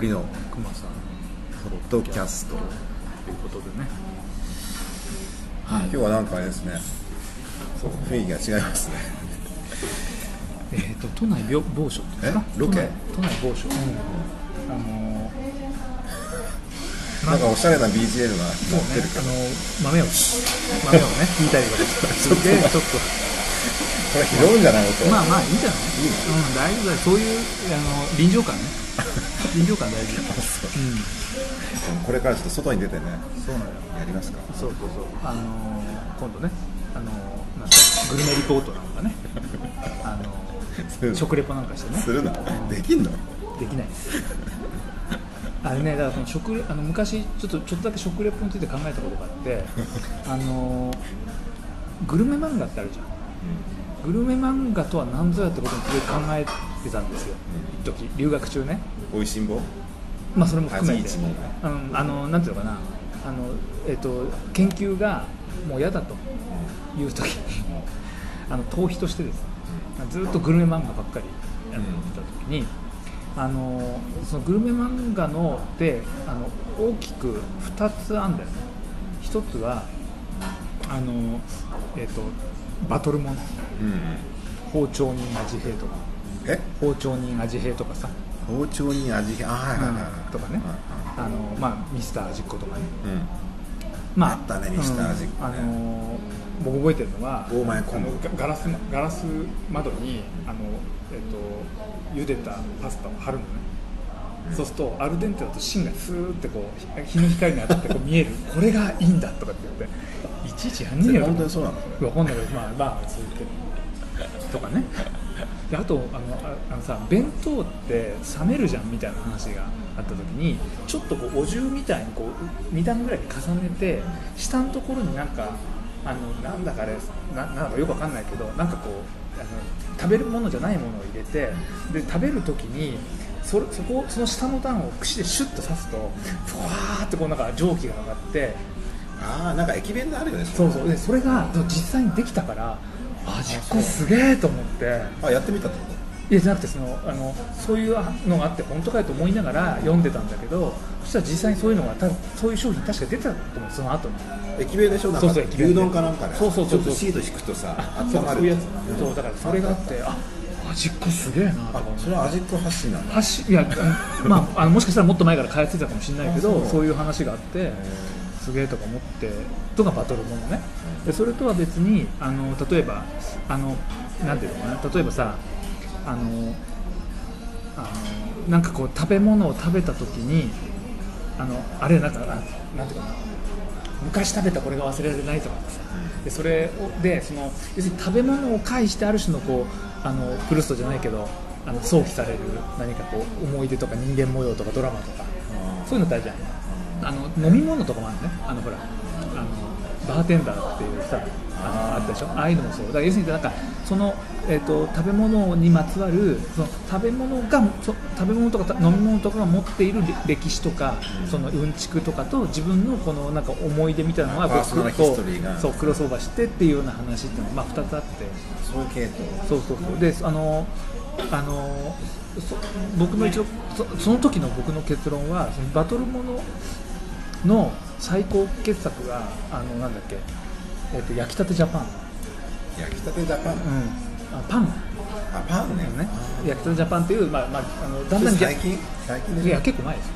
森の熊さん。ポッドキャスト。ということでね。今日はなんかあれですね。雰囲気が違いますね。えっ、と都内病某所ですロケ？都内某所、あの なんかおしゃれな BGM がそうね載ってるけど、あの豆を豆をね引 いたりと。かしてでちょっと。これ拾うんじゃないの？と、まあまあいいんじゃない？いいのうん大丈夫だ。よそういうあの臨場感ね臨場感大事。そう。うんこれからちょっと外に出てねそうなのよやりますか。そうそうそう。あの今度ねあのなんかグルメリポートなんかね。あの食レポなんかしてね。するのできんの？できない。あれねだからその食レあの昔ちょっとちょっとだけ食レポについて考えたことがあってあのグルメ漫画ってあるじゃん。グルメ漫画とは何ぞやってことについて考えてたんですよ。一時留学中ね。おいしんぼ？まあそれも含めて。うん、あのなんていうのかな。あの、えっと研究がもう嫌だという時。にあの逃避としてですね。ずっとグルメ漫画ばっかりやってた時に、あのそのグルメ漫画のであの大きく2つあるんだよね。1つはあの、えっとバトルものうん。包丁人味兵とかえ？包丁人味兵とかさ。包丁に味変？あはいはいはい。はいとかね。あのまあミスター味っ子とかね。うん。あったねミスター味っ子ね。あの僕覚えてるのは大前昆布あのガガラスガラス窓にあの、えっと茹でたパスタを貼るのね、そうするとアルデンテだと芯がスーってこう日の光に当たってこう見える。これがいいんだとかって言っていちいちやんねえよ。本当にそうなのわかんないけどまあまあそう言って。とかねであとあのああのさ弁当って冷めるじゃんみたいな話があった時にちょっとこうお重みたいにこう2段ぐらいに重ねて下のところになんかあのなんだかあれななんだかよくわかんないけどなんかこうあの食べるものじゃないものを入れてで食べる時にそれそこその下の段を串でシュッと刺すとふわーってこうなんか蒸気が上がってああなんか駅弁であるよねそうそう。でそれが実際にできたから味っ子すげえと思って。あやってみたってこいやじゃなくてそのあのそういうのがあって本当かよと思いながら読んでたんだけどそしたら実際にそういうのが多分そういう商品確か出てたと思うその後に。と駅弁でしょ？なんかそうそう牛丼かなんかで。そうそうそう。そうちょっとシート引くとさそう温まるそう。いうやつ。そうだからそれがあってあ味っ子すげえなあそれは味っ子発信なんだ。はしいや、まあ、あのもしかしたらもっと前から通ってたかもしれないけどあそう。そういう話があってすげえとか思ってとかバトルものねでそれとは別にあの例えばあのなんていうのかな例えばさあのあのなんかこう食べ物を食べた時にあのあれなんかあなんていうかな昔食べたこれが忘れられないとかさでそれをでその要するに食べ物を介してある種のこうあのプルストじゃないけどあの想起される何かこう思い出とか人間模様とかドラマとかそういうの大事じゃん。あの飲み物とかもあるねあのほらあのバーテンダーっていうさあのあったでしょ？ああいうのもそう。だから要するになんかその、えー、と食べ物にまつわるその食べ物がそ食べ物とか飲み物とかが持っているれ歴史とか、そのうんちくとかと自分のこのなんか思い出みたいなのがパーソナルヒストリーがそうクロスオーバーしてっていうような話っていうのが、まあ、2つあって。そういう系統。そうそうそう。であのあのそ僕の一応そその時の僕の結論はそのバトルものの最高傑作があのなんだっけ、えっと焼きたてジャパン、焼きたてジャパン？うん、あパン。あパンね。ね。焼きたてジャパンっていう、まあまあ、あのだんだん最近最近いや結構前です。よ、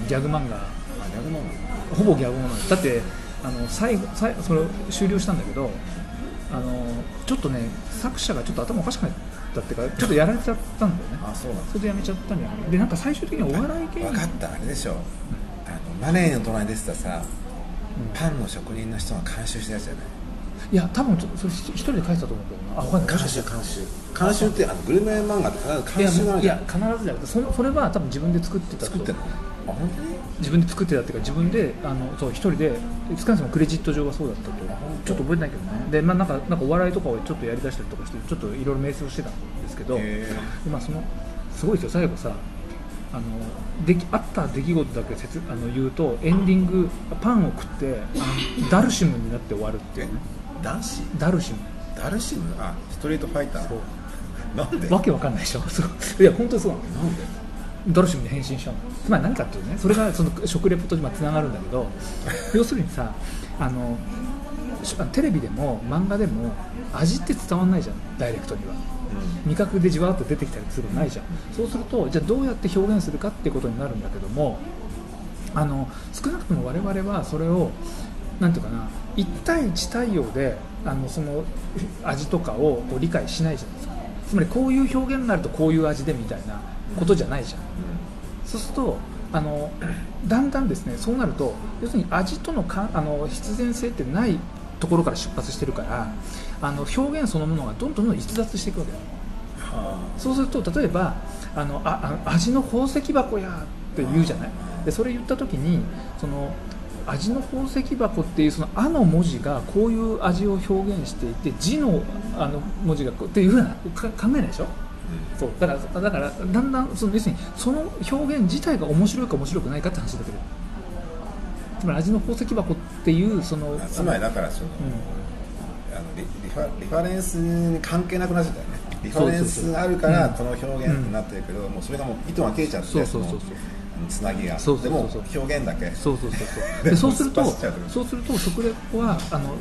うん、ギャグ漫画。ほぼギャグものですだってあの最後最後それを終了したんだけどあのちょっとね作者がちょっと頭おかしくなったっていうかちょっとやられちゃったんだよね。あそうなんだ。それでやめちゃったんじゃない。でなんか最終的にはお笑い芸人分かった。あれでしょ。あのマネーの隣に出てたさパンの職人の人が監修したやつじゃない？いや多分ちょっとそれ一人で書いてたと思うけどな。あわかんない監修監修。監修ってあのグルメ漫画って必ず監修があるいや必ずじゃなくてそそれは多分自分で作ってたと。作ってんの？あ本当に？自分で作ってたっていうか自分であのそう一人で少なくともクレジット上はそうだったと。ちょっと覚えてないけどね。で、まあ、なんかなんかお笑いとかをちょっとやりだしたりとかしてちょっといろいろ瞑想してたんですけどへー。まあそのすごいですよ。最後さあのできあった出来事だけ説あの言うとエンディングパンを食ってダルシムになって終わるっていうね。男子ダルシム。ダルシム？あストリートファイター。そう。なんで？わけわかんないでしょ。そう。いや本当にそうなの。なんで？ドロシムに変身しちゃうの。つまり何かっていうとねそれがその食レポとつながるんだけど 要するにさあのしテレビでも漫画でも味って伝わんないじゃんダイレクトには味覚でじわっと出てきたりするのないじゃん。そうするとじゃあどうやって表現するかってことになるんだけどもあの少なくとも我々はそれをなんていうかな1対1対応であのその味とかをこう理解しないじゃないですか。つまりこういう表現になるとこういう味でみたいなことじゃないじゃん、そうするとあのだんだんですねそうなると要するに味とのかあの必然性ってないところから出発してるからあの表現そのものがどんどんどん逸脱していくわけだ。そうすると例えばあのああ味の宝石箱やって言うじゃない？でそれ言った時にその味の宝石箱っていうその「あ」の文字がこういう味を表現していて「字のあの文字がこうっていうふうなか考えないでしょ？そう。だからだからだんだんその要するにその表現自体が面白いか面白くないかって話だけど。つまり味の宝石箱っていうそのつまりだからその、あのリリファリファレンスに関係なくなっちゃったよね。リファレンスがあるからこの表現になってるけど、もうそれがもう糸が切れちゃってそうそうそうそうつなぎがそうそうそうそう。でも表現だけ。そうそうそうそうでそうするとそうすると食レポはあの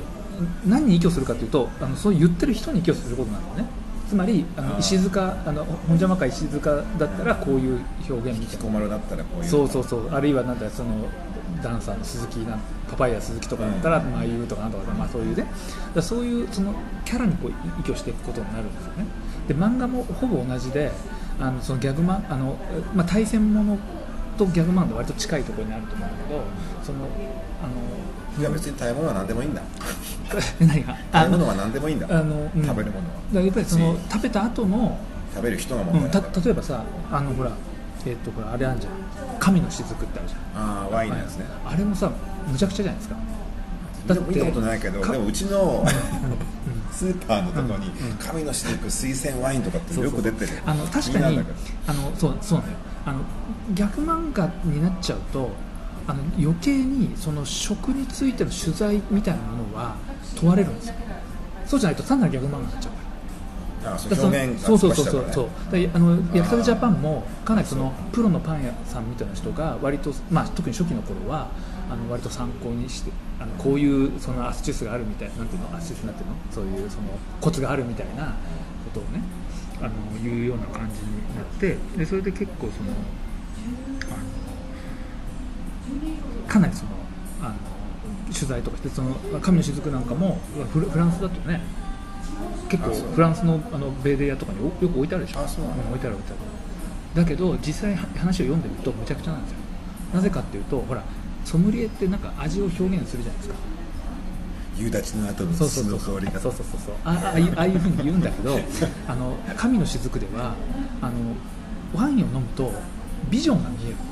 何に依拠するかというとあのそう言ってる人に依拠することなのね。つまりあの石塚あの本邪魔か石塚だったらこういう表現みたいな。彦丸だったらこういう。そうそうそう。あるいはなんだそのダンサーの鈴木なんパパイヤ鈴木とかだったら、うん。まあいうとかなんとかまあそういうね。だそういうそのキャラにこう依拠していくことになるんですよね。で漫画もほぼ同じであのそのギャグマンあの、まあ、対戦ものとギャグマンで割と近いところにあると思うんだけどそのあいや別に食べ物は何でもいいんだ。の 何が？食べ物は何でもいいんだ。あの、うん。食べるものは。やっぱりその食べた後の食べる人がうん、た問題なん。だ例えばさあのほらえっ、とほらあれあるじゃん。神の雫ってあるじゃん。ああワインのやつね、はいあれもさむちゃくちゃじゃないですか。だって見たことないけどかでもうちのスーパーのとこにうんうん。神の雫水仙ワインとかってよく出てる。あの確かにあのそうそうなのよ。あの逆漫画になっちゃうとあの余計にその食についての取材みたいなものは問われるんですよ。そうじゃないと単なる逆漫画になっちゃうそだからの表現がそうそうそう少しだからねそうそうあの焼きたてジャパンもかなりそのプロのパン屋さんみたいな人が割と、まあ、特に初期の頃はあの割と参考にしてあのこういうそのアスチュースがあるみたいななんていうのアスチュースなんていうのそういうそのコツがあるみたいなことをねあの言うような感じになってでそれで結構そのあのかなりそのあの取材とかしてその神の雫なんかもフランスだとね結構フランスのあのベーデリアとかにおよく置いてあるでしょ。あそう置いてある置いてある。だけど実際話を読んでみるとむちゃくちゃなんですよ。なぜかっていうとほらソムリエってなんか味を表現するじゃないですか。夕立の後のそうそう土そうそう。の香りが。そうそうそう。そうあああいうふうに言うんだけど あの神の雫ではあのワインを飲むとビジョンが見えるの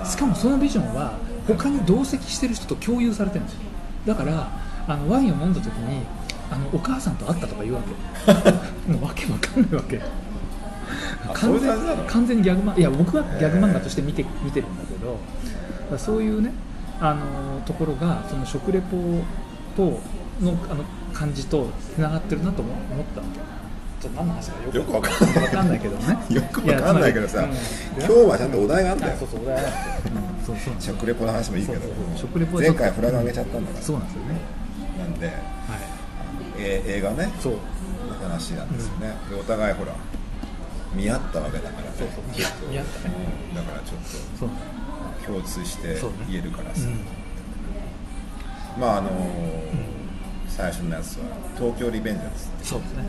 ね。しかもそのビジョンは他に同席してる人と共有されてるんですよ。だからあのワインを飲んだ時にあのお母さんと会ったとか言うわけ。もうわけわかんないわけ。あ完全完全にギャグ漫いや僕はギャグ漫画として見て見てるんだけどだそういうねあのところがその食レポとのあの感じとつながってるなと思思ったわけ。ちょっと何の話かよよくわかんない。わかんないけどね。よくわかんないけどさ。やつまり今日はちゃんとお題があんだよ。あそうそうお題があってうんそうそう食レポの話もいいけど。食レポ前回フラグ上げちゃったんだから。そうなんですよね。なんで映画ね。そう。の話なんですよね、でお互いほら見合ったわけだからね。そうそう。見合ったねうん。だからちょっと共通して言えるからさ、うん。まああの最初のやつは東京リベンジャーズそうですね。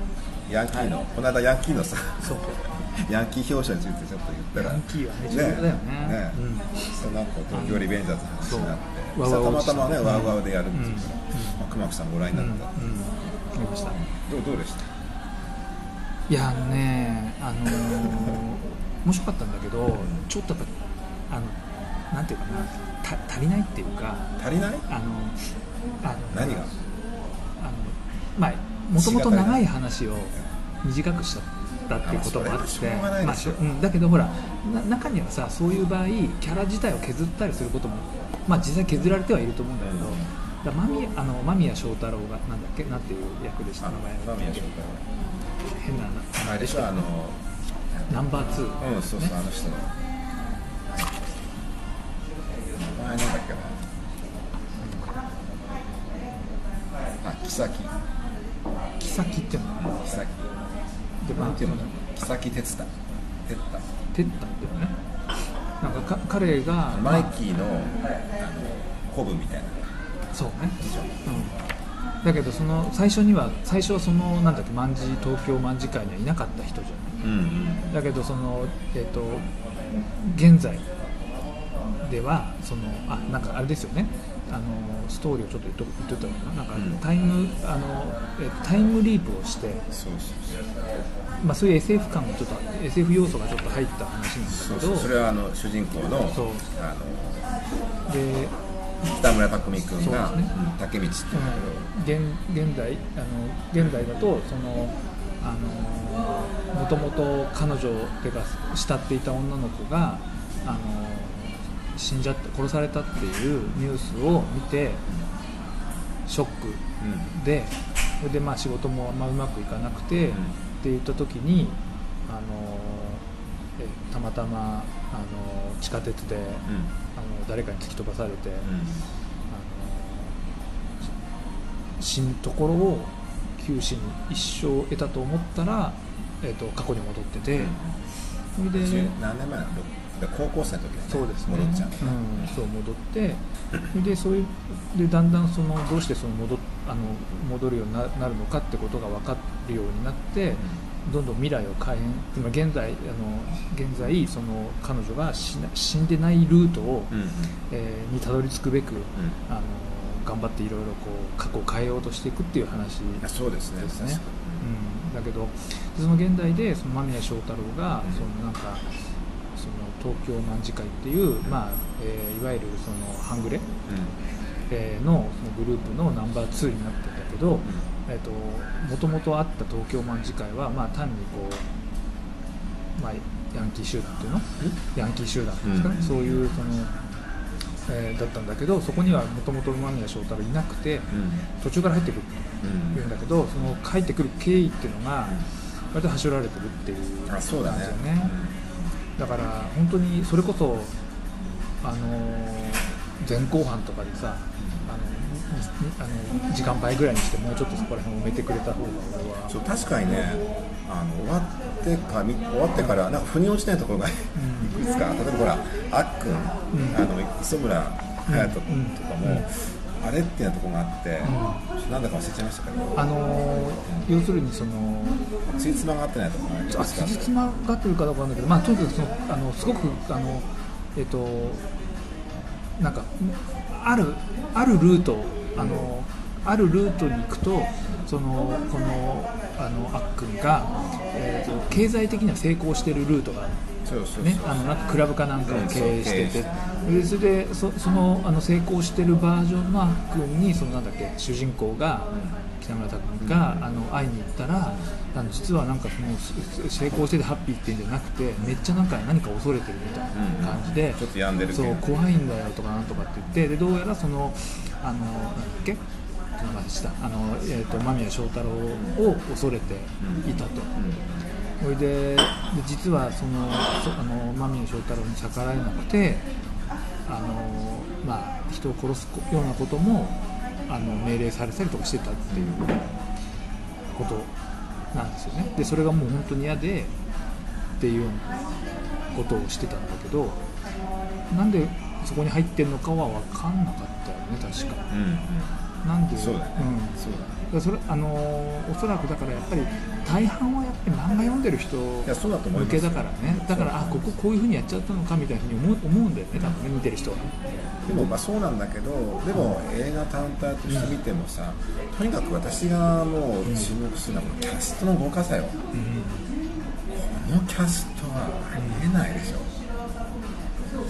ヤンキーの、この間ヤンキーのさそう。ヤンキー表彰についてちょっと言ったらヤンキーはね重要だよね。うん。なんか東京リベンジャーズの話になって。たまたまねうんワウワウでやるんですよ、うん。まあ、熊木さんご覧になった、うん。うん見ました。どうどうでした？いやあのねあのー面白かったんだけどちょっとやっぱあのなんていうかなた足りないっていうか足りない？あのあの何が？あのまあもともと長い話を短くしちゃったっていうこともあってまあうん、だけどほらな中にはさそういう場合キャラ自体を削ったりすることもまあ実際削られてはいると思うんだけど、だ間宮あの間宮祥太朗がなんだっけなんていう役でした？あ名前間宮祥太変なあれでしょ？あのナンバー2、うんそうそう、ね。あの人の。名前なんだっけな。あ木崎。木崎っていうの？は木崎。でなんていうの？木崎哲太。哲太。テッタっていね。なんかか彼がマイキーのあのコブみたいなそうね。うん。だけどその最初には最初はそのなんだっけ卍東京卍会にはいなかった人じゃないうんうん。だけどそのえっ、と現在ではそのあなんかあれですよね。あのストーリーをちょっと言っと言っとったのかな。なんうん。かタイム、あのえタイムリープをして、そうまあ、そういう SF 感がちょっと SF 要素がちょっと入った話なんそうだけど。そう。それはあの主人公のそう。あので北村匠海君が、そうん竹道って言うんだけど、現現代あの現代だとそのあのもともと彼女っていうか慕っていた女の子があの死んじゃって殺されたっていうニュースを見てショックうん。でそれでまあ仕事もあんまうまくいかなくて、うん。って言った時にあのえたまたまあの地下鉄で、うん誰かに突き飛ばされて、うん。あの死ぬところを九死に一生を得たと思ったら、えー、と過去に戻ってて、それで十何年前なので高校生の時だねそうですね。戻っちゃう、うん、そう戻ってでそういうでだんだんそのどうしてその戻っあの戻るようにななるのかってことが分かるようになって、どんどん未来を変えつまり現在あの現在その彼女が死んでないルートを、うんうん。えーにたどり着くべく、ん。あの頑張っていろいろこう過去を変えようとしていくっていう話あそうですね。ですね。うん、だけどその現代でその間宮祥太朗が、うん。そのなんかその東京卍会っていう、まあえーいわゆるその半グレ、にえーのそのグループのナンバー2になってたけど、えー、ともともとあった東京卍会は、まあ、単にこう、まあ、ヤンキー集団っていうの？ヤンキー集団ですかね、うん。そういうその、えーだったんだけどそこにはもともと間宮祥太朗いなくてうん。途中から入ってくるうんっていうんだけどその入ってくる経緯っていうのが割とはしょられてるっていううん感じだね。よねだから本当にそれこそあの前後半とかでさあの時間倍ぐらいにしてもうちょっとそこら辺埋めてくれた方が俺は。そう確かにねあの終わってかみ終わってからなんか腑に落ちないところがいくつか。例えばほらあっくん、ん。あの磯村隼人君とかも、うん。あれっていうところがあって、なんだか忘れちゃいましたけど。あの要するにそのついつまが合ってないところがあつじつまがってるかどうかなんだけど、まあ、とにかくそのあのすごくあの、えっとなんかあるあるルートあのあるルートに行くとそのこのあのあっくんが、えーと経済的には成功してるルートがある、ね、あのなんかクラブかなんかを経営してて、でそれでそそのあの成功してるバージョンのあっくんにそのなんだっけ主人公が北村匠海があの会いに行ったらあの実はなんかその成功しててハッピーっていうんじゃなくてめっちゃなんか何か恐れてるみたいな感じで、ちょっと病んでるそう怖いんだよとかなんとかって言ってでどうやらそのあのなんだっけあの、えー、と間宮祥太朗を恐れていたと。それでで実はそのそあの間宮祥太朗に逆らえなくてあの、まあ、人を殺すようなこともあの命令されたりとかしてたっていうことなんですよね。でそれがもう本当に嫌でっていうようなことをしてたんだけどなんでそこに入ってるのかは分かんなかったよね確か。うんうん。なんでそうだね、うん。そうだねそれあのおそらくだからやっぱり大半はやっぱり漫画読んでる人いやそうだと思い向けだからね。だからあこここういうふうにやっちゃったのかみたいなふうに思う思うんだよね多分ね見てる人は。でもまあそうなんだけどでも映画単体として見てもさ、とにかく私がもう注目するのはキャストの豪華さよ、このキャストはありえないでしょ。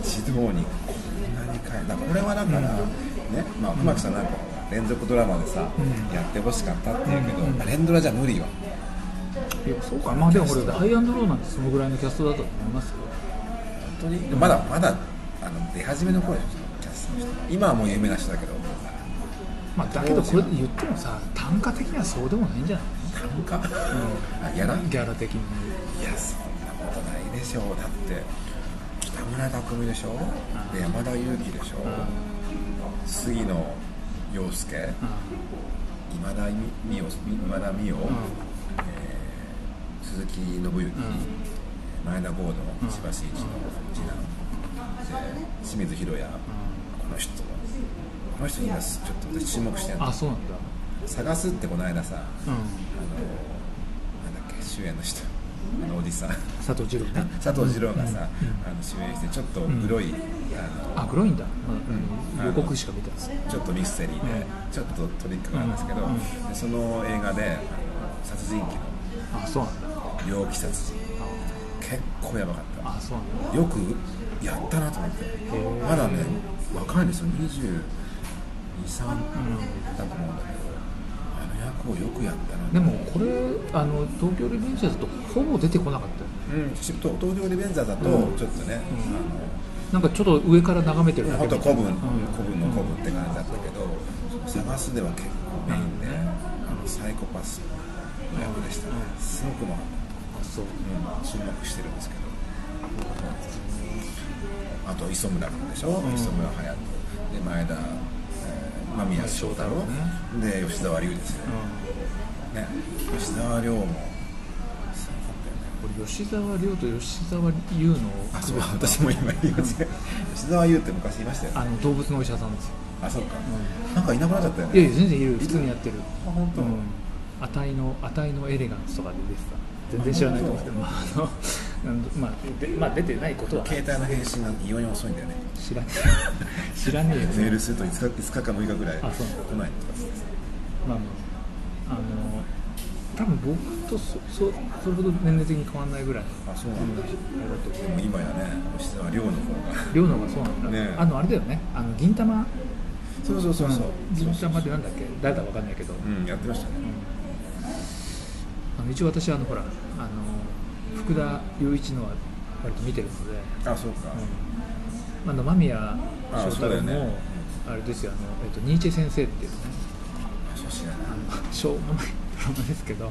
一堂にこんなに変えだからこれはだから、ねまあ熊木さんなんか連続ドラマでさ、やってほしかったって言うけど、連ドラじゃ無理よ。いやそうか。まあでもこれハイアンドローなんてそのぐらいのキャストだと思いますよ。本当に？まだまだあの出始めの頃でしょキャストの人。今はもう有名な人だけど。まあだけどこれ言ってもさ単価的にはそうでもないんじゃない？単価、あやらギャラ的に。いやそんなことなでしょだって北村匠海でしょ？で山田裕貴でしょ？杉野遥亮今田美桜今田美桜、えー鈴木信之、前田郷敦千葉真一の次男。で清水宏也、この人。この人今ちょっと私注目してるの。あそうなんだ。探すってこの間さあのうんなんだっけ主演の人あのおじさん。佐藤二郎ね 佐藤二郎がさ、あの主演してちょっとグロい、あのあ黒いんだ、うん。予告しか見てないちょっとミステリーで、うん。ちょっとトリックがあるんですけど、その映画で殺人鬼のあそうなんだ。猟奇殺人。結構やばかっあそうなんだ。たよくやったなと思って。ー。まだね若いんですよ。2223だうん。と思うんだけどあの役をよくやったな。でもこれあの東京リベンジャーズとほぼ出てこなかった。よねうん、東京リベンジャーズだとうん。ちょっとね、なんかちょっと上から眺めてるあのだけ本当古文、うん古文の古文って感じだったけど、探すでは結構メインで、あのサイコパスの役でしたね、すごくうまかった。あそう。うん注目してるんですけど。あと磯村君でしょ、ん。磯村勇斗で前田、えー間宮祥太郎、で吉沢亮ですよ、ね。吉沢亮もこれ吉沢亮と吉沢優のあそう私も今言いました吉沢優って昔いましたよね。あの動物のお医者さんですよ。あそうか、なんかいなくなっちゃったよいやいねや全然いる普通にやってる。あ本当、うん。あたいのあたいのエレガンスとかで出てた。全然知らないと思うんですけど。まああのまあでまあ出てないことは。携帯の返信が異様に遅いんだよね。知らねえ知らねえよ。メールすると5日 ,5 日か6日ぐらいあそう来ないとか。まあまあ。あの多分僕とそそそれほど年齢的に変わらないぐらい。あそうなんだ。でも今やね吉沢亮の方が。亮のがそうなんだ、ねあのあれだよね。あの銀玉。そうそうそうそう。銀玉ってなんだっけ？誰だかわかんないけど、うんやってましたね。あの一応私はあのほら福田雄一のは割と見てるので、あそうか、うん、あの間宮あ祥太郎もあれですよあの、えっと、ニーチェ先生っていうね。しょうもないドラマですけど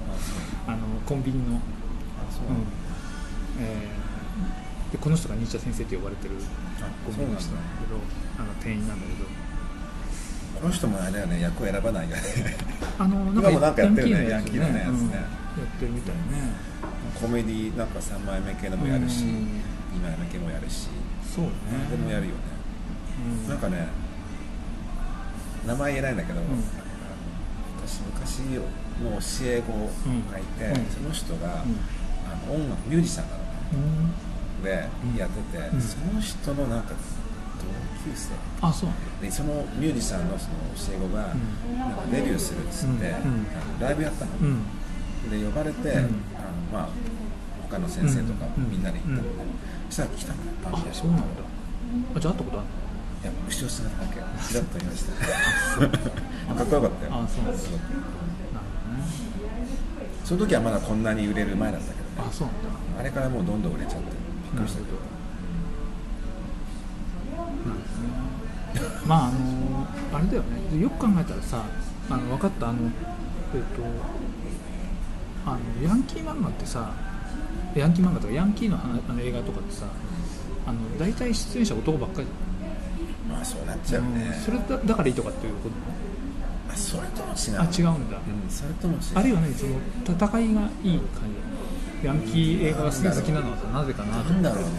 あのコンビニの、うんあそう。えーでこの人がニーチェ先生って呼ばれてるあコンビニの人なんだけどあの店員なんだけど。この人もあれだよね役を選ばないよね。あの今もなんかやってるねヤンキーのやつヤンキーのやつね。うん。やってるみたいねコメディなんか3枚目系のもやるしうん。2枚目系もやるし。そうね。何でもやるよね。うん。なんかね名前言えないんだけど、ん。私昔の教え子がいて、うん。その人が、うん。あの音楽ミュージシャンなの。ねうん。で、うん。やってて、うん。その人のなんか同級生。あそう。でそのミュージシャンのその教え子が、うん。なんかデビューするっつって、ライブやったの、うん。で呼ばれて、うん。あのまあ他の先生とかみんなで行ったの、そしたら来たのあそうなんだあじゃあ会ったことあるいや後ろ姿だけちらっと見ましたかっこよかったよあそうなんだすごくのなるその時はまだこんなに売れる前なんだけどねあそうなんだあれからもうどんどん売れちゃってびっくりしたけどなるほどねまああのあれだよね。よく考えたらさあの分かった。あのえっとあのヤンキー漫画ってさヤンキー漫画とかヤンキーの話あの映画とかってさあの大体出演者男ばっかり。じまあそうなっちゃゃうん。ね、それだだからいいとかっていうことあそれとも違う。あ違うんだ、うんそれとも違う。あるいはねその戦いがいい感じ。ヤンキー映画がすげえ好きなのはさなぜかなと。なんだろうね。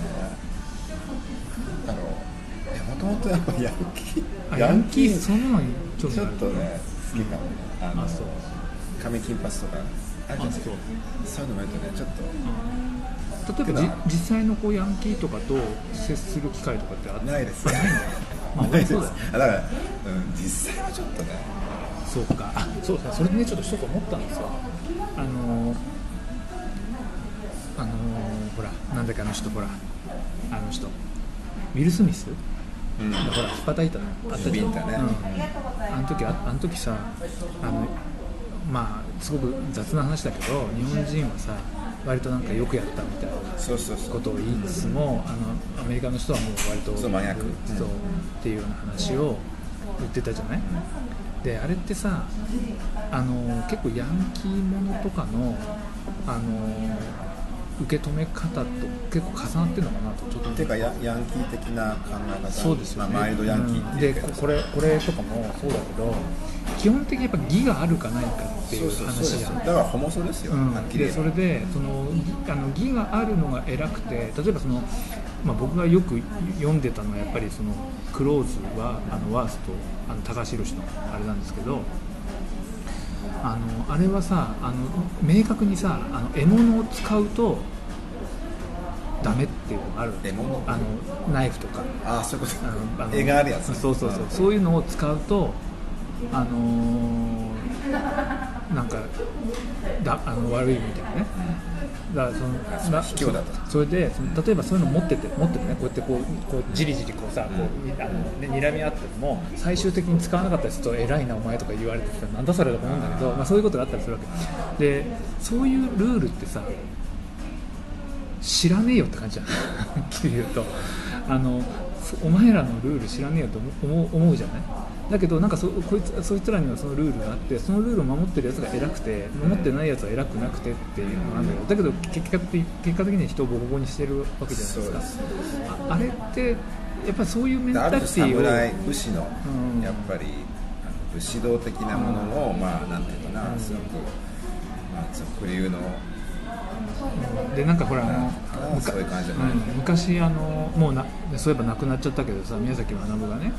だろうえもともとやっぱヤンキあーヤンキーそのものに興味ちょっとね好きかも。ねあのあそう。髪金髪とか。あるじゃないですかあそういうのもやるとねちょっと例えばじ実際のこうヤンキーとかと接する機会とかってあないです。あないんだ。まあないです。そうだから、うん、実際はちょっとね。そうか。あそうだ。それでねちょっと一つ思ったんですよ。あのーあのーほらなんだっけあの人ほら。あの人。ウィル・スミス？うん。ほら引っ叩いたのあったじね。うん。あの時ああの時さあのまあすごく雑な話だけど日本人はさ割となんかよくやったみたいなことを言いつつも、あのアメリカの人はもう割とそうっていうような話を言ってたじゃない、であれってさあの結構ヤンキーものとかのあの受け止め方と結構重なってるのかなとちょっとって。いうかヤヤンキー的な考え方。そうですよね、まあ、マイルドヤンキーっていううん。でここれこれとかもそうだけど基本的にやっぱ義があるかないかっていう話じゃん。だからホモソですよ、うん。でそれでそのぎあの義があるのが偉くて例えばその、まあ、僕がよく読んでたのはやっぱりそのクローズはあのワースとあの高橋宏のあれなんですけどあのあれはさあの明確にさあの獲物を使うとダメっていうのがある獲物あのナイフとか。ああそういうこと。あのあの絵があるやつそうそうそう、んそういうのを使うとあのーなんかだあの悪いみたいなね。だからそのな卑怯だと。そそれでその例えばそういうの持ってて持っててねこうやってこうこうじりじりこうさこうにあの、ね、睨み合っても最終的に使わなかったりすると偉いなお前とか言われてきたらなんだそれとか思うんだけど、まあ、そういうことがあったりするわけ。でそういうルールってさ知らねえよって感じじゃん。はっきり言うと。あのそお前らのルール知らねえよと思う思うじゃない？だけどなんかそこいつそいつらにはそのルールがあってそのルールを守ってるやつが偉くて守ってないやつは偉くなくてっていうのがあるんだよ。だけど結果的結果的には人をボコボコにしてるわけじゃないですか。ああれってやっぱりそういうメンタリティを侍武士の、うん。やっぱり武士道的なものを、まあなんていうかな、うん。すごく、まあ、俗流のでなんかほらあの昔あのもうなそういえば亡くなっちゃったけどさ宮崎学がね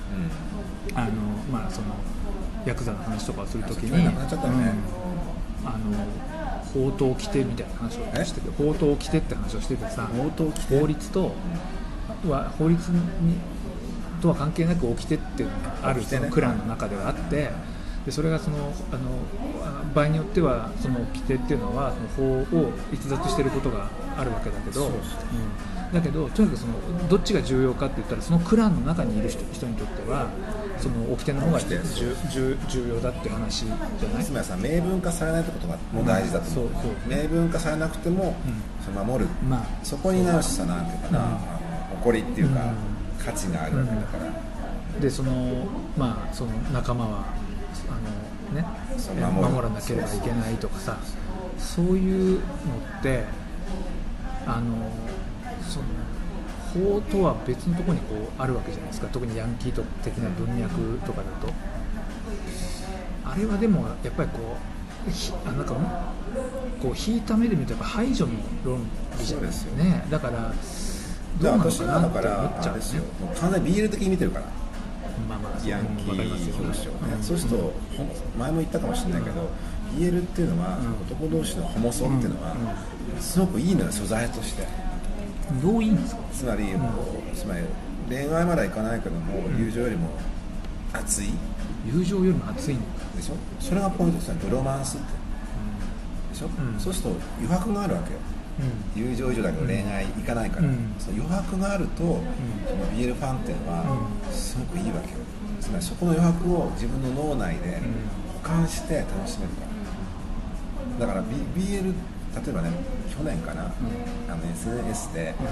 あのまあそのヤクザの話とかをするときにね。うんあの法刀を着てみたいな話をしてて法刀を着てって話をしててさ法律とは法律にとは関係なく掟っていうのがあるそのクランの中ではあってでそれがそのあのあ場合によってはその掟っていうのはその法を逸脱していることがあるわけだけど、そうん。だけどとにかくそのどっちが重要かって言ったらそのクランの中にいる人人にとってはその掟の方が重掟重重要だって話じゃない？つまりさ明文化されないってことがもう大事だと。思う,、うんそうそう。明文化されなくても、その守る、まあそこになるしさなんていうかな、う。んあの誇りっていうか、うん。価値があるわけだから、でそのまあその仲間はあのね守らなければいけないとかさそういうのってあのその法とは別のところにこうあるわけじゃないですか。特にヤンキー的な文脈とかだと。あれはでもやっぱりこうひあなんかこう引いた目で見るとやっぱ排除の論理じゃないですよね。だからどうなのかかなって思っらちゃうあれですよ完全に BL 的に見てるから。まあまあヤンキーわかりますよ表彰ね、うんそうすると、前も言ったかもしれないけど、BL っていうのは、うん。男同士のホモソっていうのは、すごくいいのよ素材としてどういいんですか？つまり、こうつまり恋愛まではいかないけども、友情よりも熱い？友情よりも熱いでしょ？それがポイントですよね。ブロマンスって。でしょ、うん。そうすると余白があるわけ。よ友情以上だけど恋愛いかないから、うん。その余白があると、その BL ファンっていうのはうすごくいいわけよ。つまりそこの余白を自分の脳内で保管して楽しめるから。だから、B、BL 例えばね去年かな、あの SNS で、あの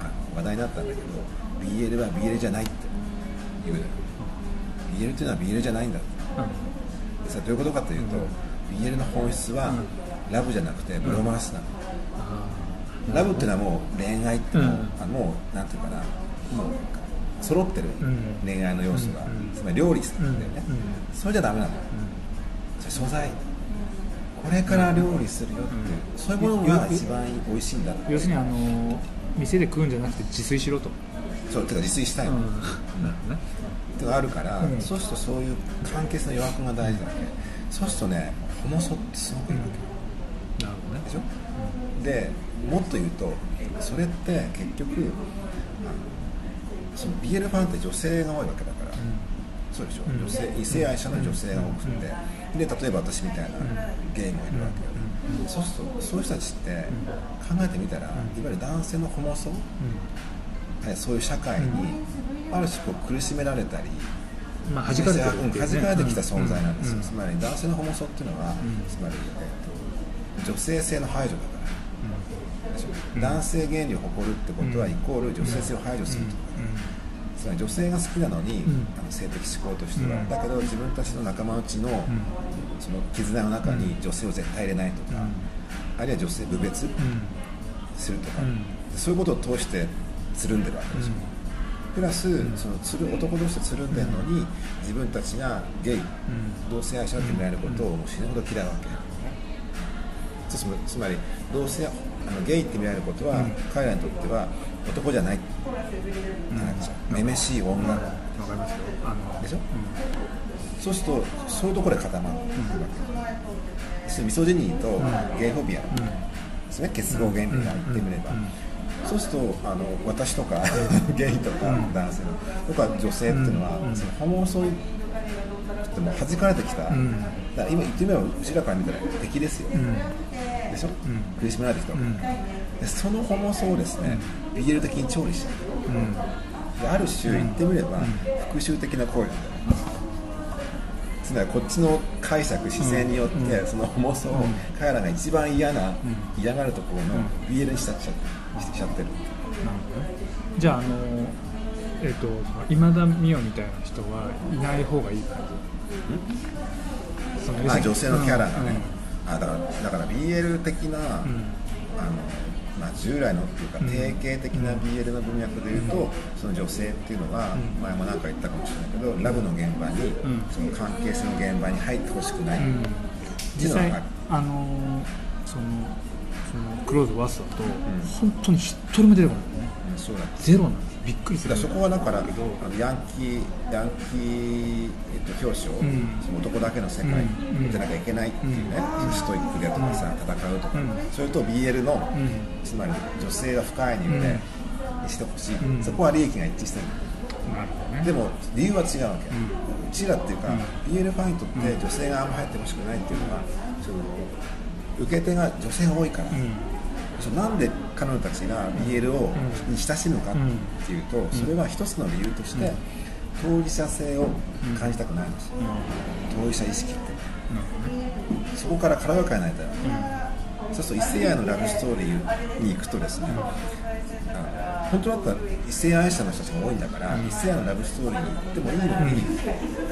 あの話題になったんだけど BL は BL じゃないって言うのよ。BL っていうのは BL じゃないんだって。でさどういうことかというと、BL の本質は、ラブじゃなくてブロマンスなの、あラブっていうのはもう恋愛ってもう,、うん。あもうなんていうかなもう揃ってるうん。恋愛の要素が、うん。つまり料理なんだよね、うん。うん。それじゃダメなのそれ素材これから料理するよっていう、うんそういうものが一番美味しいんだ要するにあの店で食うんじゃなくて自炊しろと、そうてか自炊したいの、うん、なるほどねってのがあるから、うん。そうするとそういう関係性の余白が大事なわけそうするとねホモソってすごくいいわけ、なるほどね。でしょ？でもっと言うとそれって結局あのその BL ファンって女性が多いわけだから、そうでしょ、うん。女性異性愛者の女性が多くて、で例えば私みたいなゲイもいるわけよ、そうするとそういう人たちって考えてみたら、いわゆる男性のホモソ、はいそういう社会にある種こう苦しめられたり、うんまあ弾かれてるうん弾かれてきた存在なんですよ、うん。つまり男性のホモソっていうのは、ん。つまり、えっと、女性性の排除だから。男性原理を誇るってことはイコール女性性を排除するってことだからつまり女性が好きなのに、うん。あの性的指向としては、うん。だけど自分たちの仲間内の,、その絆の中に女性を絶対入れないとか、あるいは女性部別、するとか、うん。そういうことを通してつるんでるわけですよ、プラス、そのつる男同士でつるんでるのに、自分たちがゲイ、うん。同性愛者って見られることをもう死ぬほど嫌うわけ、つまりつまり同性あのゲイって見られることは、うん。彼らにとっては男じゃない。ってなんでしょうめめしい女。わかりますよ。でしょ？うそうするとそういうところで固まってくるわけ、そミソジニーとゲイフォビア。ですね。結合原理が言ってみれば、そうするとあの私とかゲイとか男性の。とか女性っていうのは、うん。そのホモソイってもう弾かれてきた、ん。だから今言ってみればうちらから見たら敵ですよ、んうんでしょ、ん。苦しめられてきたわけ、うん。でそのホモソをですね、BL 的に調理しちゃううん。である種言ってみれば復讐的な行為。なんだつまりこっちの解釈視線によってその重さを彼らが一番嫌な嫌がるところの BL にしちゃっしちゃってる。なるほどね。じゃああのえっ、と今田美桜みたいな人はいない方がいい感じそのまあ女性のキャラがね。うんあだからだから BL 的なあのうんまあ従来のっていうかうん。定型的な BL の文脈でいうとその女性っていうのはうん。前も何か言ったかもしれないけどラブの現場にん。その関係性の現場に入ってほしくない。っていうのがあのそのそのクローズワスだと、ん。本当に一人も出てこない。ねうんそうだ。ゼロなんですびっくりする。そこはだからあのヤンキーヤンキー、えっと、表彰、ん。その男だけの世界うん。じゃなきゃいけないっていうね、うん。ストイックでとかさ、戦うとか、うん。それと BL の、うん。つまり女性が深いにうん。で、にしてほしい、うん。そこは利益が一致してる。ね。でも理由は違うわけ、ううちらっていうか、BL ファンにとって女性があんま入ってほしくないっていうのはその受け手が女性が多いから、うんそうなんで彼女たちが BL を、うん。に親しむかっていうと、それは一つの理由として、当事者性を感じたくないんですよ、当事者意識って。そこから軽やかにないわけ、そうすると異性愛のラブストーリーに行くとですね、あの本当だったら異性愛者の人たちが多いんだから、異性愛のラブストーリーに行ってもいいのに、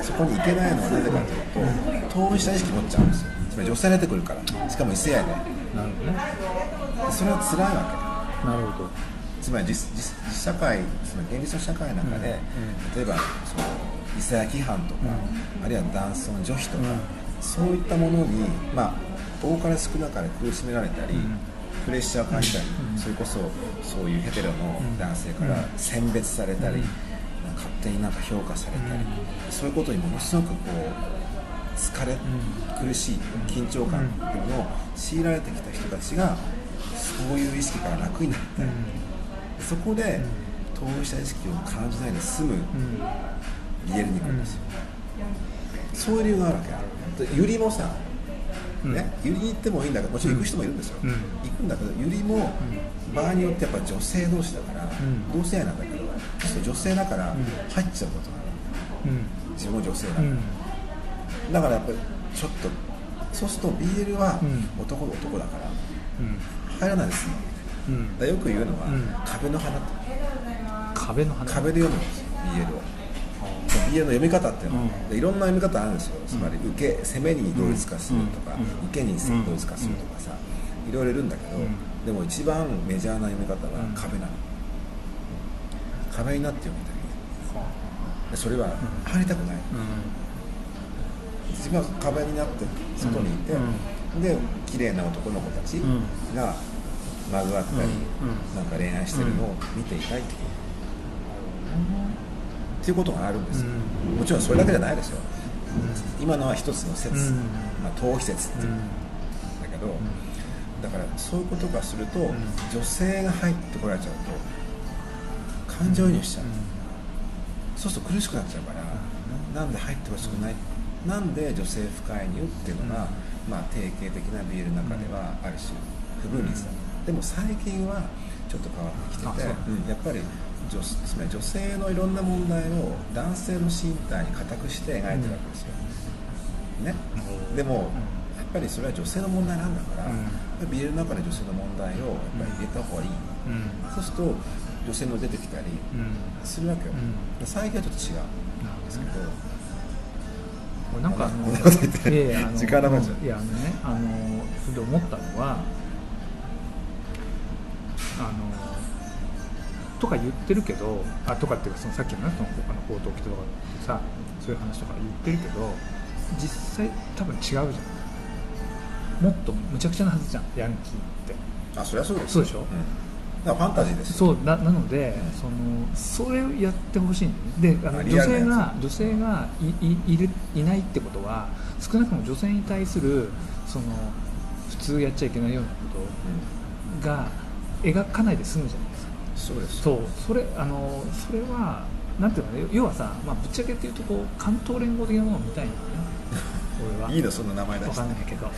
そこに行けないのはなぜかというと当事者意識持っちゃうんですよ。つまり女性が出てくるから。しかも異性愛で。なるほどねそれは辛いわけなるほど。つまり実実実社会その現実の社会の中で、例えばその異性愛規範とか、あるいは男尊女卑とか、うん。そういったものにまあ多かれ少なかれ苦しめられたり、ん。プレッシャーを感じたり、それこそそういうヘテロの男性から選別されたり、勝手になんか評価されたり、そういうことにものすごくこう疲れ、苦しい緊張感っていうのを強いられてきた人たちがそういう意識から楽になったり、そこで当事者意識を感じないで済むうん。リエルに行くんですよ、そういう理由があるわけ。でユリもさ、うん。ね、ユリに行ってもいいんだけどもちろん行く人もいるんですよ、うん。行くんだけどユリも場合によってやっぱ女性同士だから、ん。同性愛なんだけど女性だから入っちゃうことがある。うん。自分も女性だから、うん。だからやっぱりちょっとそうすると BL はうん。男の男だから。うん入らないですようん。だよく言うのは、うん。壁の花って壁の花壁で読むんですよ BL を BL の読み方っていうのは、うん。でいろんな読み方あるんですよ。つまり受け攻めに同一化するとか、うん。受けに同一化するとかさ、いろいろいるんだけど、うん。でも一番メジャーな読み方はうん。壁なの、壁になって読みたい。でそれは入りたくない、自分は壁になって外にいて、うんで綺麗な男の子たちん。がまぐわったり、なんか恋愛してるのを見ていたいっていう、っていうことがあるんですよ、うもちろんそれだけじゃないですよ、今のは一つの説、うん。まあ、逃避説って。いうん。だけど、だからそういうことがすると、女性が入ってこられちゃうと感情移入しちゃう、そうすると苦しくなっちゃうから、なんで入ってほしくない、なんで女性不介入っていうのが、まあ、定型的な BL の中ではある種不分率だ、でも最近はちょっと変わってきてて、う。うん。やっぱり女つまり女性のいろんな問題を男性の身体に固くして描いてるわけですよ、ね、でもやっぱりそれは女性の問題なんだから、うん。やっぱり BL の中で女性の問題をやっぱり入れた方がいい、うん。そうすると女性も出てきたりうん。するわけよ、うん。最近はちょっと違うんですけど、これなんかあの こんなこと言ってい。やいやあの時間ないやあのねあのそれで思ったのはあのとか言ってるけどあとかっていうかそのさっきのねそのあの報道機とかってさそういう話とか言ってるけど実際多分違うじゃん。もっとむちゃくちゃなはずじゃんヤンキーって。あそりゃそうですそうでしょ？ん。だからファンタジーですよそうななので、そのそれをやってほしい。であの女性が女性がいいいるいないってことは少なくとも女性に対するその普通やっちゃいけないようなことが描かないで済むじゃないですか。そうです。そう。それあのそれはなんていうのね要はさ、まあ、ぶっちゃけっていうとこう関東連合的なものを見たいんだよね。俺は。いいのそんな名前出わして。かんないけど。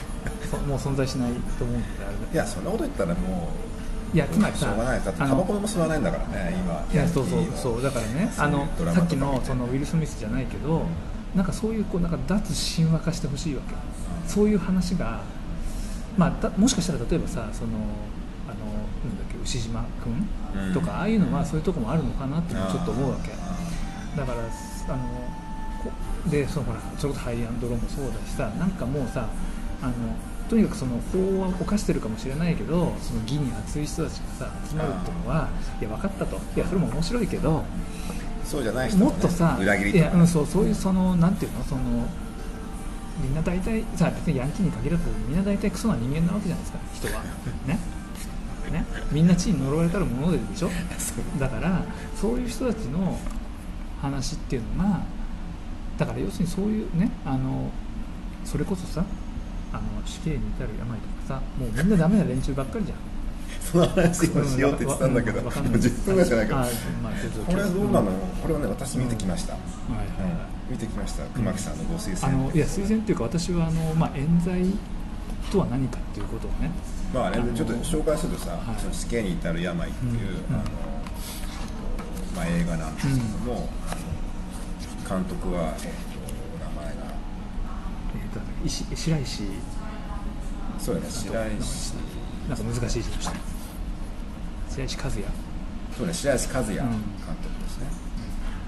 そもう存在しないと思うんであれだいやそんなこと言ったらもいやつまりさタバコも吸わないんだからね今。いやそうそうそうだからねあのさっきのそのウィル・スミスじゃないけどなんかそういうこうなんか脱神話化してほしいわけ。そういう話がまあだもしかしたら例えばさそのあのなんだっけ牛島君うん。とか、ああいうのはそういうとこもあるのかなってちょっと思うわけ。だからあのこでそのほらそれこそハイアンドローもそうだしさなんかもうさあのとにかくその法は犯してるかもしれないけどその義に熱い人たちがさ集まるっていうのはいや分かったと。いやそれも面白いけどそうじゃない人ねもっとさ裏切りとか。いや、うん、そうそういうそのなんていうのそのみんな大体さ別にヤンキーに限らずみんな大体クソな人間なわけじゃないですか人は。ね。ね。みんな地に呪われたるものででしょ？だからそういう人たちの話っていうのがだから要するにそういうねあのそれこそさあの死刑に至る病とかさもうみんなダメな連中ばっかりじゃん。その話今しようって言ってたんだけど、もううわかんない。10分ぐらいしかないけど、あまあこれはどうなの、これはね、私見てきました、はいはい。はい。うん見てきました、熊木さんのご推あ薦。のいや推薦っていうか私はあの、まあ、冤罪とは何かっていうことをね。まああれちょっと紹介するとさ、はい。その死刑に至る病っていう、うん。あのまあ、映画なんですけども、監督は、えーと石白石。そうだね白石なんか難しい字でした。白石和也。そうね白石和也監督ですね、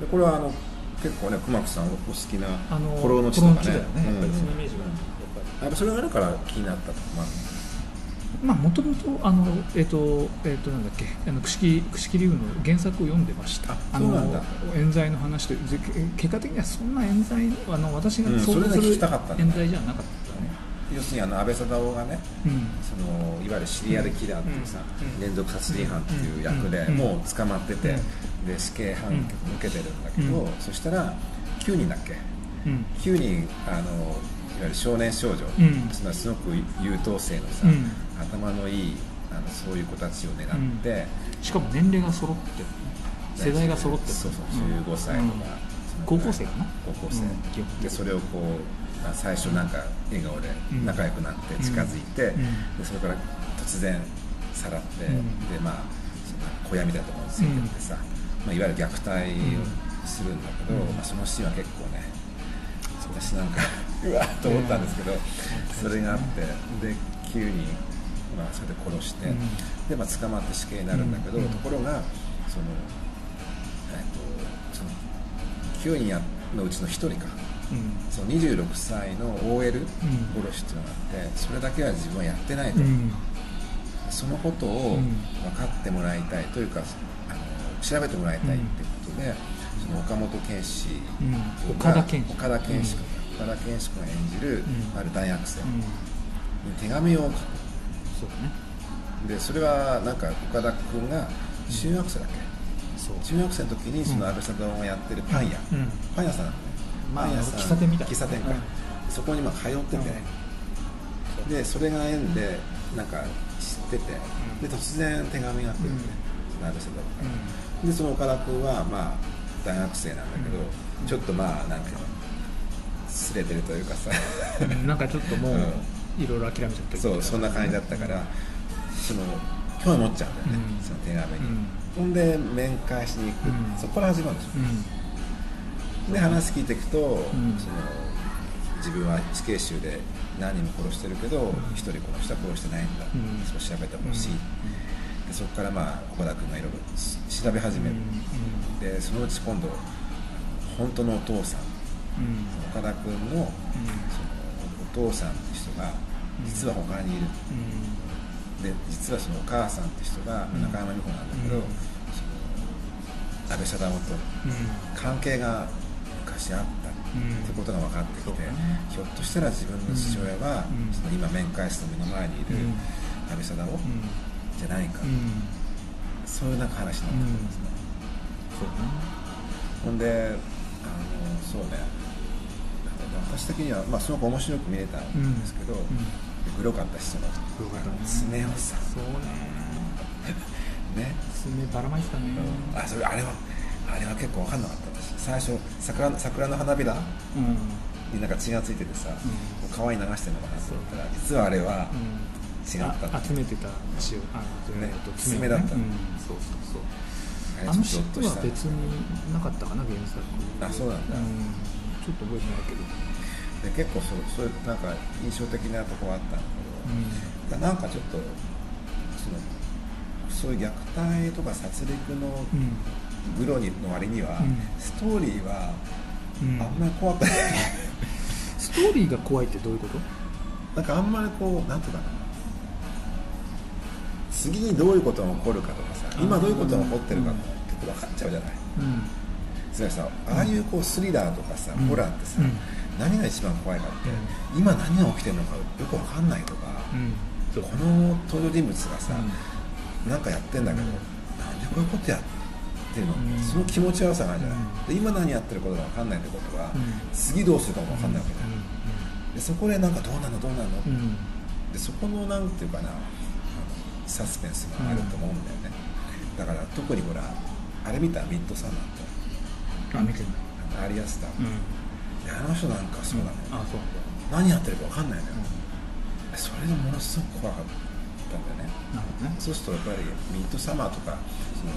でこれはあの結構ね熊木さんお好きなあの「古老の地」とかねね、やっぱりうんそのイメージがやっぱりそれがあるから気になったとか、まあ、まあもともとあのえっ、とえっ、となんだっけあの串木龍の原作を読んでました。あの冤罪の話とでけ結果的にはそんな冤罪あの私がうん想像するそれが聞きたかったんだ冤罪じゃなかったね。要するにあの安倍貞夫がねうん。そのいわゆるシリアルキラーっていうさ、うん。連続殺人犯っていう役で、うん。もう捕まってて、うん。で死刑判決受けてるんだけど、うん。そしたら9人だっけ？うん。9人あのいわゆる少年少女、うん。つまりすごく優等生のさ、うん。頭のいいあのそういう子たちを狙って、しかも年齢が揃ってる。世代が揃ってる。そうそう15歳とか、高校生かな高校生、でそれをこう、まあ、最初なんか笑顔でうん仲良くなって近づいて、うんでそれから突然さらって、うんでまあその小屋みたいなところについてってさ、まあ、いわゆる虐待をするんだけど、うんまあ、そのシーンは結構ね私なんかうわっと思ったんですけど、それがあってで9人、まあ、それで殺して、うん。で、まあ、捕まって死刑になるんだけど、うん。ところがその,、えっとその9人やのうちの1人か。うん。その26歳の OL 殺しっていうのがあってそれだけは自分はやってないと、うん。そのことをうん。分かってもらいたいというかあの調べてもらいたいってことで、その岡本健志岡田健志君岡田健志君が演じる、うん。ある大学生にうん。手紙を書く。そうだね。でそれはなんか岡田君が中学生だっけ、中学生の時にその安倍貞夫がやってるパン屋、うん。パン屋さん。なのねまあパン屋さん喫茶店みたいな。喫茶店か、うん。そこにまあ通ってて、でそれが縁でなんか知ってて、で突然手紙が来るんで、安倍貞夫から、でその岡田君はまあ大学生なんだけど、うん。ちょっとまあなんていうのすれてるというかさ。うんなんかちょっともううん。いろいろ諦めちゃってる。そうそんな感じだったからその興味持っちゃうんだよね、うん。その手紙。に、うん。ほんで面会しに行く、うん。そこから始まるんですようん。で話聞いていくと、ん。その自分は死刑囚で何人も殺してるけど一、人この人は殺してないんだ、うん。そう調べてほしい、でそこからまあ岡田君がいろいろ調べ始める、でそのうち今度本当のお父さん岡田君のそのお父さんって人が実は他にいる、で実はそのお母さんって人がうん。中山美穂なんだけど、うん。その安倍貞夫と関係が昔あったってことが分かってきて、ひょっとしたら自分の父親は、うん。その今面会室の目の前にいるうん。安倍貞夫うん。じゃないか、うん。そういうなんか話になってくるん。ですね。ほんであのそうね私的には、まあ、すごく面白く見えたんですけど、うん。グロかったしその爪をさそうね。ね。爪ばらまいてたね。あそれあれはあれは結構分かんなかった。私最初桜桜の花びらうん。になんか血がついててさ、う川に流してるのかなと思ったら実はあれは違ったあ集めてた血をあのねえっと爪だった。うん。そうそうそう。あのちょっとゾッとした。人は別になかったかな原作。あそうなんだ。ん。ちょっと覚えてないけどで結構そうそういうなんか印象的なとこはあったんだけど、なんかちょっとそのそういう虐待とか殺戮のうん。グロにの割には、うん。ストーリーはうん。あんまり怖くない、ストーリーが怖いってどういうこと？なんかあんまりこうなんていうかな。次にどういうことが起こるかとかさ今どういうことが起こってるかって分かっちゃうじゃない。うん。それはさああいうこうスリラーとかさ、うん。ホラーってさ、うん何が一番怖いかって、今何が起きてるのかよく分かんないとか、うん。この登場人物がさ、うん。なんかやってんだけど、うん。なんでこういうことやってるの、うん。その気持ち悪さがあるじゃない、うん。で今何やってることが分かんないってことは、うん。次どうするかも分かんないわけだ。よ、でそこでなんかどうなのどうなの、うん。うんでそこのなんていうかなサスペンスがあると思うんだよね、だから特にほらあれ見た？ミッドサマーって。あ見てなアリアスター、うん。であの人なんかそうだね、あそう。何やってるか分かんないのよ、それがものすごく怖かったんだよね。なるほどね。そうするとやっぱりミッドサマーとかその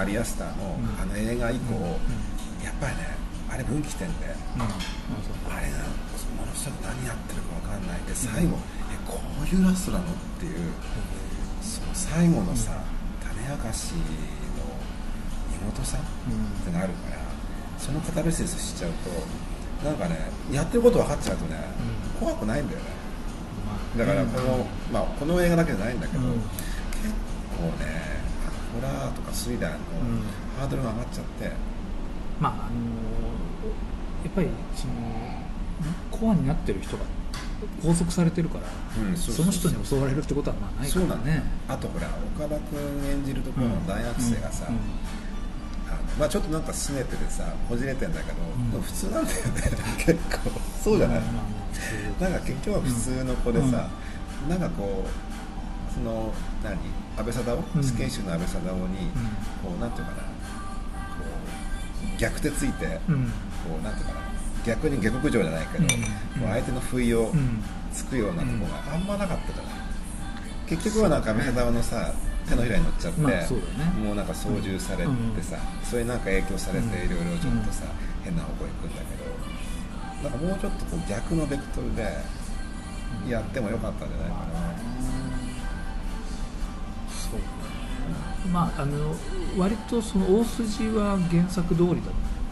アリアスターのうん。あの映画以降、うん。やっぱりねあれ分岐点でうん。あれがものすごく何やってるか分かんない。で最後、えこういうラストなのっていうその最後のさ、種明かしの見事さってなるからそのカタルシスしちゃうとなんかねやってること分かっちゃうとね、うん。怖くないんだよね。まあだからこの,、まあ、この映画だけじゃないんだけど、うん。結構ねホラーとかスリラーのうん。ハードルが上がっちゃって、まああのやっぱりそのコアになってる人が拘束されてるから、うんそうその人に襲われるってことはまあないかそうなんだねあとほら岡田君演じるところの大学生がさ、うん。うんまあ、ちょっとなんか拗ねててさこじれてんだけど、ん。でも普通なんだよね結構。そうじゃない、まあまあ普通なんか結局は普通の子でさ、なんかこうその何？安倍貞夫、うん。死刑囚の安倍貞夫に、こうなんていうかな？こう逆手ついて、うん。こうなんていうかな？逆に下克上じゃないけど、うん。こう相手の不意をうん。つくようなとこがあんまなかったじゃない、結局はなんか安倍貞夫のさ手のひらに乗っちゃって、まあそうだね。もうなんか操縦されてさ、それになんか影響されてうんいろいろちょっとさ、変な方向に行くんだけどなんかもうちょっとこう逆のベクトルでやってもよかったんじゃないかな、そうまああの割とその大筋は原作通りだっ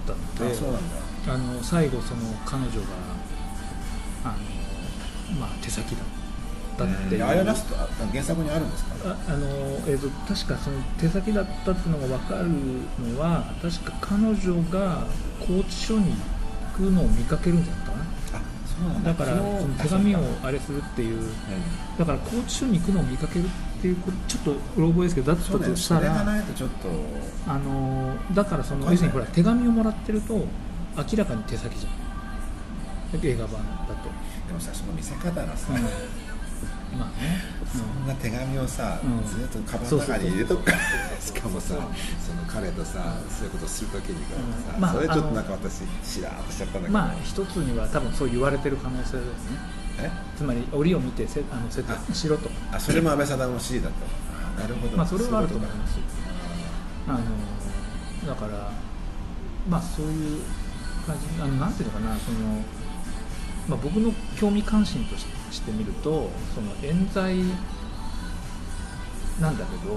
たので。あそうなんだ。あの最後その彼女があの、まあ、手先だったっていう、あれラストあ原作にあるんですか？ああの、えー、と確かその手先だったっていうのが分かるのは確か彼女が拘置所に行くのを見かけるんじゃないかな。あそうなんだ。だからその手紙をあれするっていう。うんだから拘置所に行くのを見かけるっていうちょっとうろ覚えですけどだったとしたら。あのだからその要するにほら手紙をもらってると明らかに手先じゃん。映画版だと、でもさその見せ方がさ、まあね、そんな手紙をさ、うん。ずっとカバンの中に入れとくから。しかもさその彼とさそういうことするときにさ、うん。まあそれちょっとなんか私しらーっとしちゃったんだけど、まあ一つには多分そう言われてる可能性ですね。え？つまり折を見てせあの設定しろと。あそれも安倍貞夫の指示だったあなるほど。まあそれはあると思います。よああのだからまあそういう感じ。あのなんていうのかなその、まあ、僕の興味関心とししてみるとその冤罪なんだけど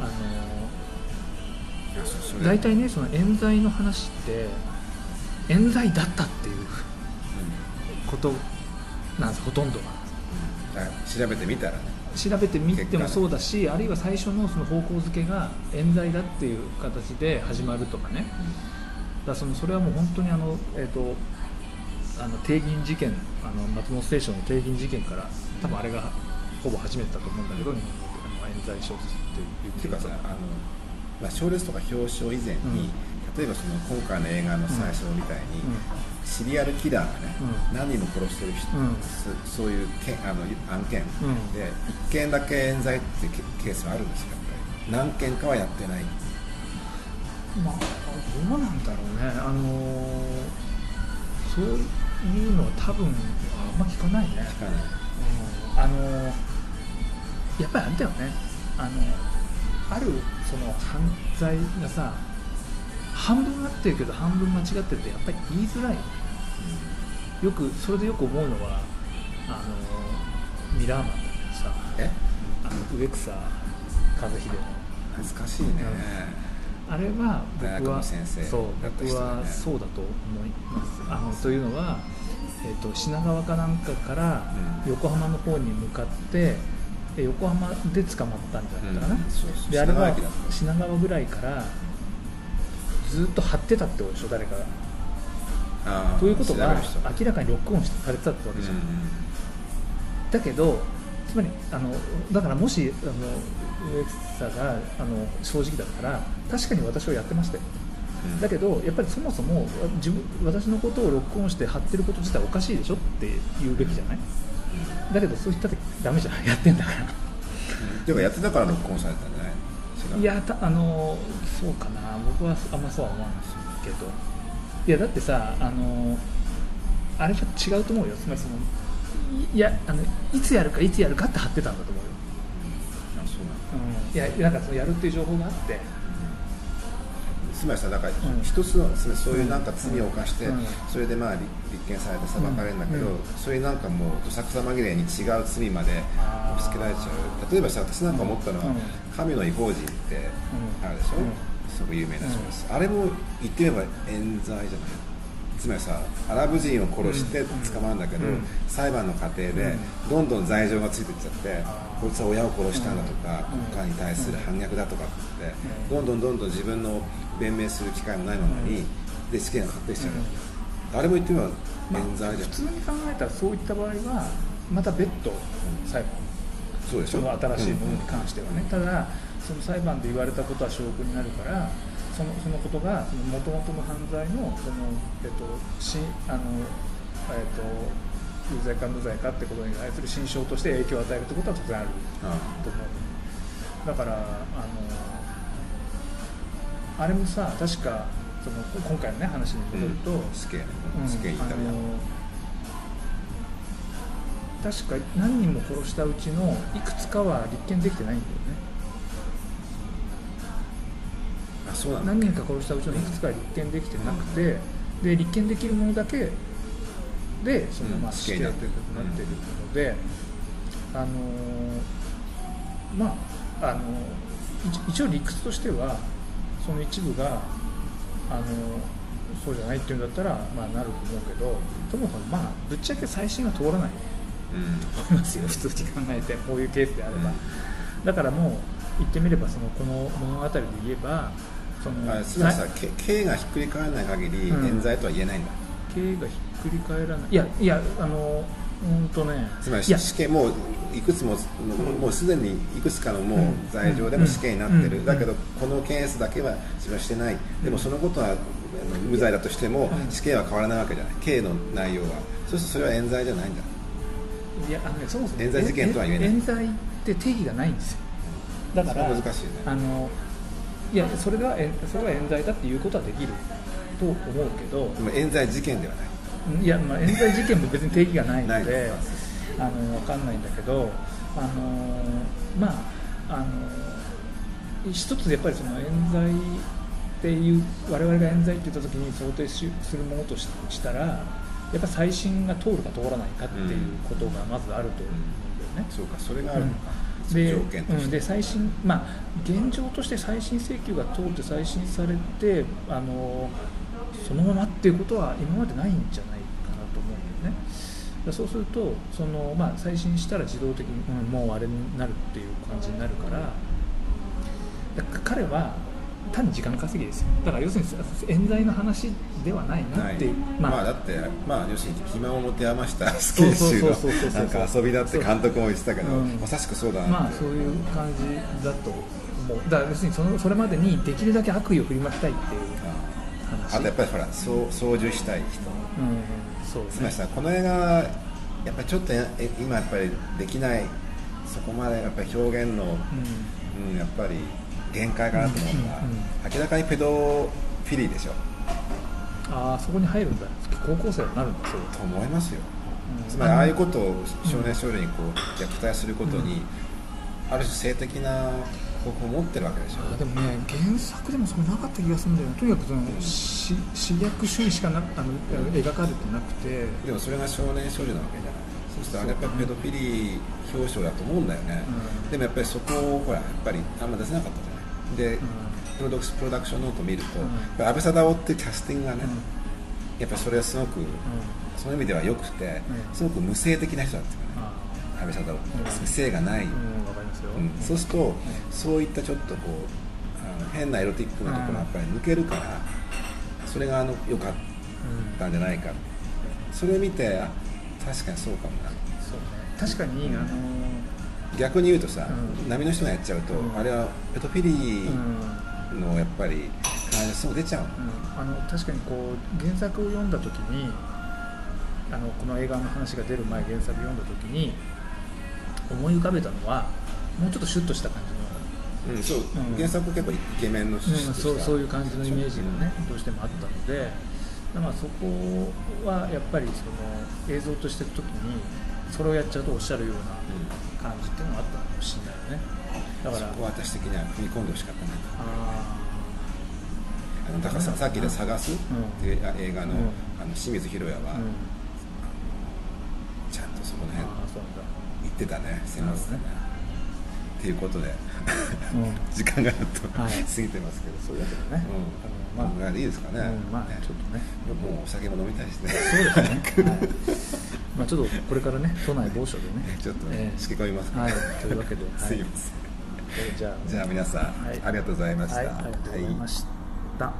あの大体ねその冤罪の話って冤罪だったっていううん。ことなんですほとんどがあ調べてみたらね。調べてみてもそうだしあるいは最初のその方向づけが冤罪だっていう形で始まるとかね、だそのそれはもう本当にあの、えー、とあの帝銀事件あの松本清張の帝銀事件から多分あれがほぼ初めてだと思うんだけど、日本であの冤罪小説っていうっていうかさあの、まあ、賞レースとか表彰以前に、例えばその今回の映画の最初みたいに、シリアルキラーがね、うん。何人も殺してる人、うん。そそういうけあの案件、うん。で1件だけ冤罪ってケケースはあるんですよやっぱり。何件かはやってない。まあどうなんだろうね。あのーそういうのは多分あんま聞かないね。聞かない。うん。あのやっぱりあれだよね。あのあるその犯罪がさ半分合ってるけど半分間違ってるってやっぱり言いづらい。よくそれでよく思うのはあのミラーマンだけどさえ？あの植草和秀の。懐かしいね、あれは僕はの先生そう僕はそうだと思います。あのというのは、えー、と品川かなんかからうん。横浜の方に向かってえ横浜で捕まったんじゃないかな、うん。そうそう。であれは品川ぐらいからずっと張ってたってことでしょ誰かが。ということが。明らかにロックオンされてたってわけじゃん、うん。だけどつまりあのだからもしあの植草があの正直だったら確かに私はやってましたよ。うん。だけどやっぱりそもそも自分私のことをロックオンして貼ってること自体おかしいでしょ？って言うべきじゃない？だけどそう言ったってダメじゃんやってんだから。っていうかやってたから録音されたんじゃない？いやたあのそうかな。僕はあんまそうは思わないけど。いやだってさあのあれは違うと思うよ。つまりそのいいやあのいつやるかいつやるかって貼ってたんだと思うよ、やなんかそのやるっていう情報があって。つまりさだか一つのそういうなんか罪を犯して、うん。それでまあ立立件されて裁かれるんだけど、うん。それなんかもうどさくさ紛れに違う罪まで押し付けられちゃう。例えばさ私なんか思ったのは、うん。神の異邦人ってうん。あるでしょ、うん。すごく有名な小説、あれも言ってみれば冤罪じゃない？つまりさアラブ人を殺して捕まるんだけど、うん。裁判の過程でどんどん罪状がついていっちゃって、こいつは親を殺したんだとか、うん。国家に対する反逆だとかって言って、うん。どんどんどんどん自分の弁明する機会もないままに、うん。で死刑が確定しちゃう、あれも言ってみればまあ冤罪じゃん、普通に考えたらそういった場合はまた別途裁判。そうでしょ。その新しいものに関してはね、ただその裁判で言われたことは証拠になるからそのそのことがもともとの犯罪のその、えっとしあのえっと有罪か無罪かってことに対する心証として影響を与えるってことは当然あるあと思う。だからあのあれもさ確かその今回のね話に戻ると、うん。死刑ね。うん。死刑イタ確か何人も殺したうちのいくつかは立件できてないんだよ何人か殺したうちのいくつかは立件できてなくて、で立件できるものだけでその、うんまあ、死刑ということになっているので、あのーまああの一一応理屈としてはその一部があのそうじゃないっていうんだったら、まあ、なると思うけどともかくまあぶっちゃけ最新は通らない。うん。思いますよ普通に考えてこういうケースであれば、うん。だからもう言ってみればそのこの物語で言えばそのあつまりささけ刑がひっくり返らない限りうん。冤罪とは言えないんだ、経がひっくり返らない。いやいやあのうんとねつまり死刑もういくつももうすでにいくつかのもううん。罪状でも死刑になってる、うん。だけどこのケースだけは自分はしてない、でもそのことは無罪だとしてもうん。死刑は変わらないわけじゃない。刑の内容は。そうするとそれは冤罪じゃないんだ。いやあのねそもそも冤罪事件とは言えない。冤罪って定義がないんですよ。だから難しいよね。あのいやそれではえそれは冤罪だっていうことはできると思うけど。でも冤罪事件ではない。いや、まあ、冤罪事件も別に定義がないのであの分かんないんだけどあのまああの一つやっぱりその冤罪っていう我々が冤罪って言った時に想定しするものとししたらやっぱ再審が通るか通らないかっていうことがまずあると思うんだよね。そうかそれがあるのか、で条件として、うん、で再審、まあ、現状として再審請求が通って再審されてあのそのままっていうことは今までないんじゃないかなと思うんだよね。でそうするとその、まあ、再審したら自動的に、うんもうあれになるっていう感じになるからだから彼は単に時間稼ぎですよ。だから要するに冤罪の話ではないなっていう、まあ、だって、まあ、要するに暇を持て余した死刑囚のそうそうそうそうなんか遊びだって監督も言ってたけど、うん。まさしくそうだなまあそういう感じだと思う。だから要するにそのそれまでにできるだけ悪意を振りまきたいっていう話。あとやっぱりほらそう操縦したい人。うんそうつまりさこの映画やっぱりちょっと今やっぱりできないそこまでやっぱり表現の、うん。うん、やっぱり限界かなと思うのは、うんうん明らかにペドフィリーでしょ。ああそこに入るんだ。高校生になるんだそう。と思いますよ。うん。つまりああいうことを少年少女にこう虐待することに、ある種性的な方法を持ってるわけでしょ。あでもね原作でもそれなかった気がするんだよ。ねとにかくそのし私略主義しかなあの描かれてなくて。でもそれが少年少女なわけじゃない。そうするとあれやっぱりペドフィリー表彰だと思うんだよね、うん。でもやっぱりそこをほらやっぱりあんま出せなかったじゃないで、うん。プロダクプロダクションノートを見ると、うん。やっぱ安倍貞夫ってキャスティングがね、うん。やっぱりそれはすごく、その意味では良くて、うん。すごく無性的な人だったよねあ安倍貞夫うん。って性がない、ーうんわかりますよ、うん。そうすると、そういったちょっとこうあの変なエロティックなところがやっぱり抜けるから、それがあの良かったんじゃないか。それを見てあ確かにそうかもな。そうね。確かに、あの逆に言うとさ、うん。波の人がやっちゃうと、うん。あれはペドフィリーのやっぱり感じがすぐ出ちゃう。あの確かにこう原作を読んだ時にあのこの映画の話が出る前原作読んだ時に思い浮かべたのはもうちょっとシュッとした感じの。うんそう。うん。原作結構イケメンの人うん、そうそういう感じのイメージがね、どうしてもあったので、まあ、そこはやっぱりその映像としていくときにそれをやっちゃうとおっしゃるような感じっていうのがあったのかもしれないよね。だから。そこは私的には踏み込んでほしかったなああのだからささっきで「探す」っていう映画の,、うん。あの清水宏也は、ちゃんとそこの辺あーそうなんだ。言ってたねすいませんねっていうことでうん。時間がちょっと過はい。ぎてますけど、そうだけどね、うん。まあ。まあ、いいですかね、うん。まあねちょっとね。もうお酒も飲みたいしね。そうですね、はいまあ、ちょっとこれからね都内某所でね。ちょっとね、ええ。しけ込みますかはい。というわけで、はい。すいません。えーじゃあ。じゃあ皆さん、はい。ありがとうございました、はい、ありがとうございました。